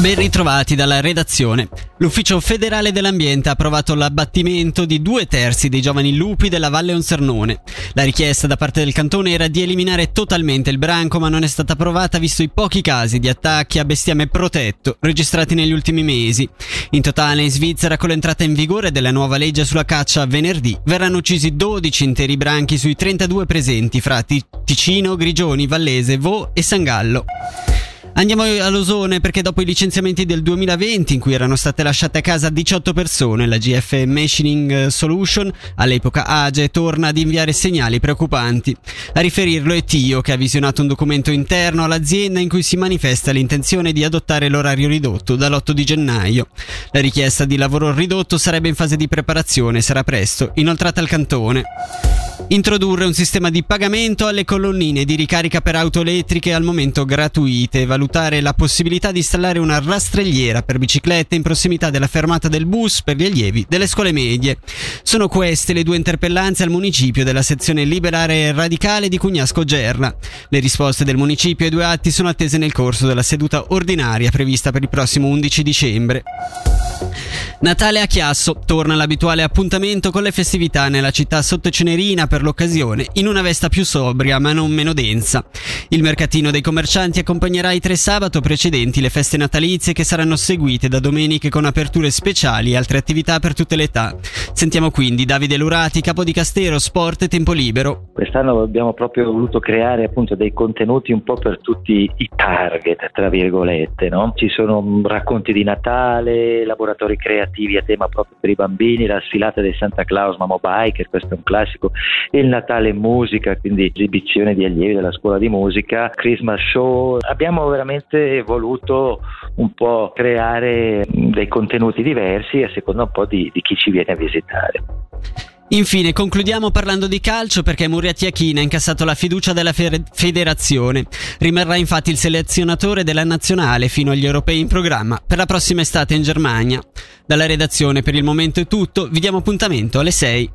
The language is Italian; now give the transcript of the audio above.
Ben ritrovati dalla redazione. L'Ufficio federale dell'ambiente ha approvato l'abbattimento di due terzi dei giovani lupi della Valle Onsernone. La richiesta da parte del cantone era di eliminare totalmente il branco, ma non è stata approvata visto i pochi casi di attacchi a bestiame protetto registrati negli ultimi mesi. In totale in Svizzera con l'entrata in vigore della nuova legge sulla caccia venerdì verranno uccisi 12 interi branchi sui 32 presenti fra Ticino, Grigioni, Vallese, Vo e San Gallo. Andiamo all'Osone perché dopo i licenziamenti del 2020 in cui erano state lasciate a casa 18 persone, la GF Machining Solution, all'epoca AGE, torna ad inviare segnali preoccupanti. A riferirlo è Tio che ha visionato un documento interno all'azienda in cui si manifesta l'intenzione di adottare l'orario ridotto dall'8 di gennaio. La richiesta di lavoro ridotto sarebbe in fase di preparazione e sarà presto inoltrata al cantone. Introdurre un sistema di pagamento alle colonnine di ricarica per auto elettriche al momento gratuite valutare la possibilità di installare una rastrelliera per biciclette in prossimità della fermata del bus per gli allievi delle scuole medie. Sono queste le due interpellanze al municipio della sezione liberare radicale di Cugnasco Gerla. Le risposte del municipio ai due atti sono attese nel corso della seduta ordinaria prevista per il prossimo 11 dicembre. Natale a Chiasso torna l'abituale appuntamento con le festività nella città sottocenerina per l'occasione in una vesta più sobria ma non meno densa. Il mercatino dei commercianti accompagnerà i tre sabato precedenti le feste natalizie che saranno seguite da domeniche con aperture speciali e altre attività per tutte le età. Sentiamo quindi Davide Lurati, capo di Castero, Sport e Tempo Libero. Quest'anno abbiamo proprio voluto creare appunto dei contenuti un po' per tutti i target, tra virgolette, no? Ci sono racconti di Natale, laboratori creativi a tema proprio per i bambini, la sfilata dei Santa Claus Mamo Biker, questo è un classico, il Natale musica, quindi esibizione di allievi della scuola di musica, Christmas show. Abbiamo veramente voluto un po' creare dei contenuti diversi a seconda un po' di, di chi ci viene a visitare. Infine concludiamo parlando di calcio perché Muriati Achina ha incassato la fiducia della federazione. Rimarrà infatti il selezionatore della nazionale fino agli europei in programma per la prossima estate in Germania. Dalla redazione per il momento è tutto, vi diamo appuntamento alle 6.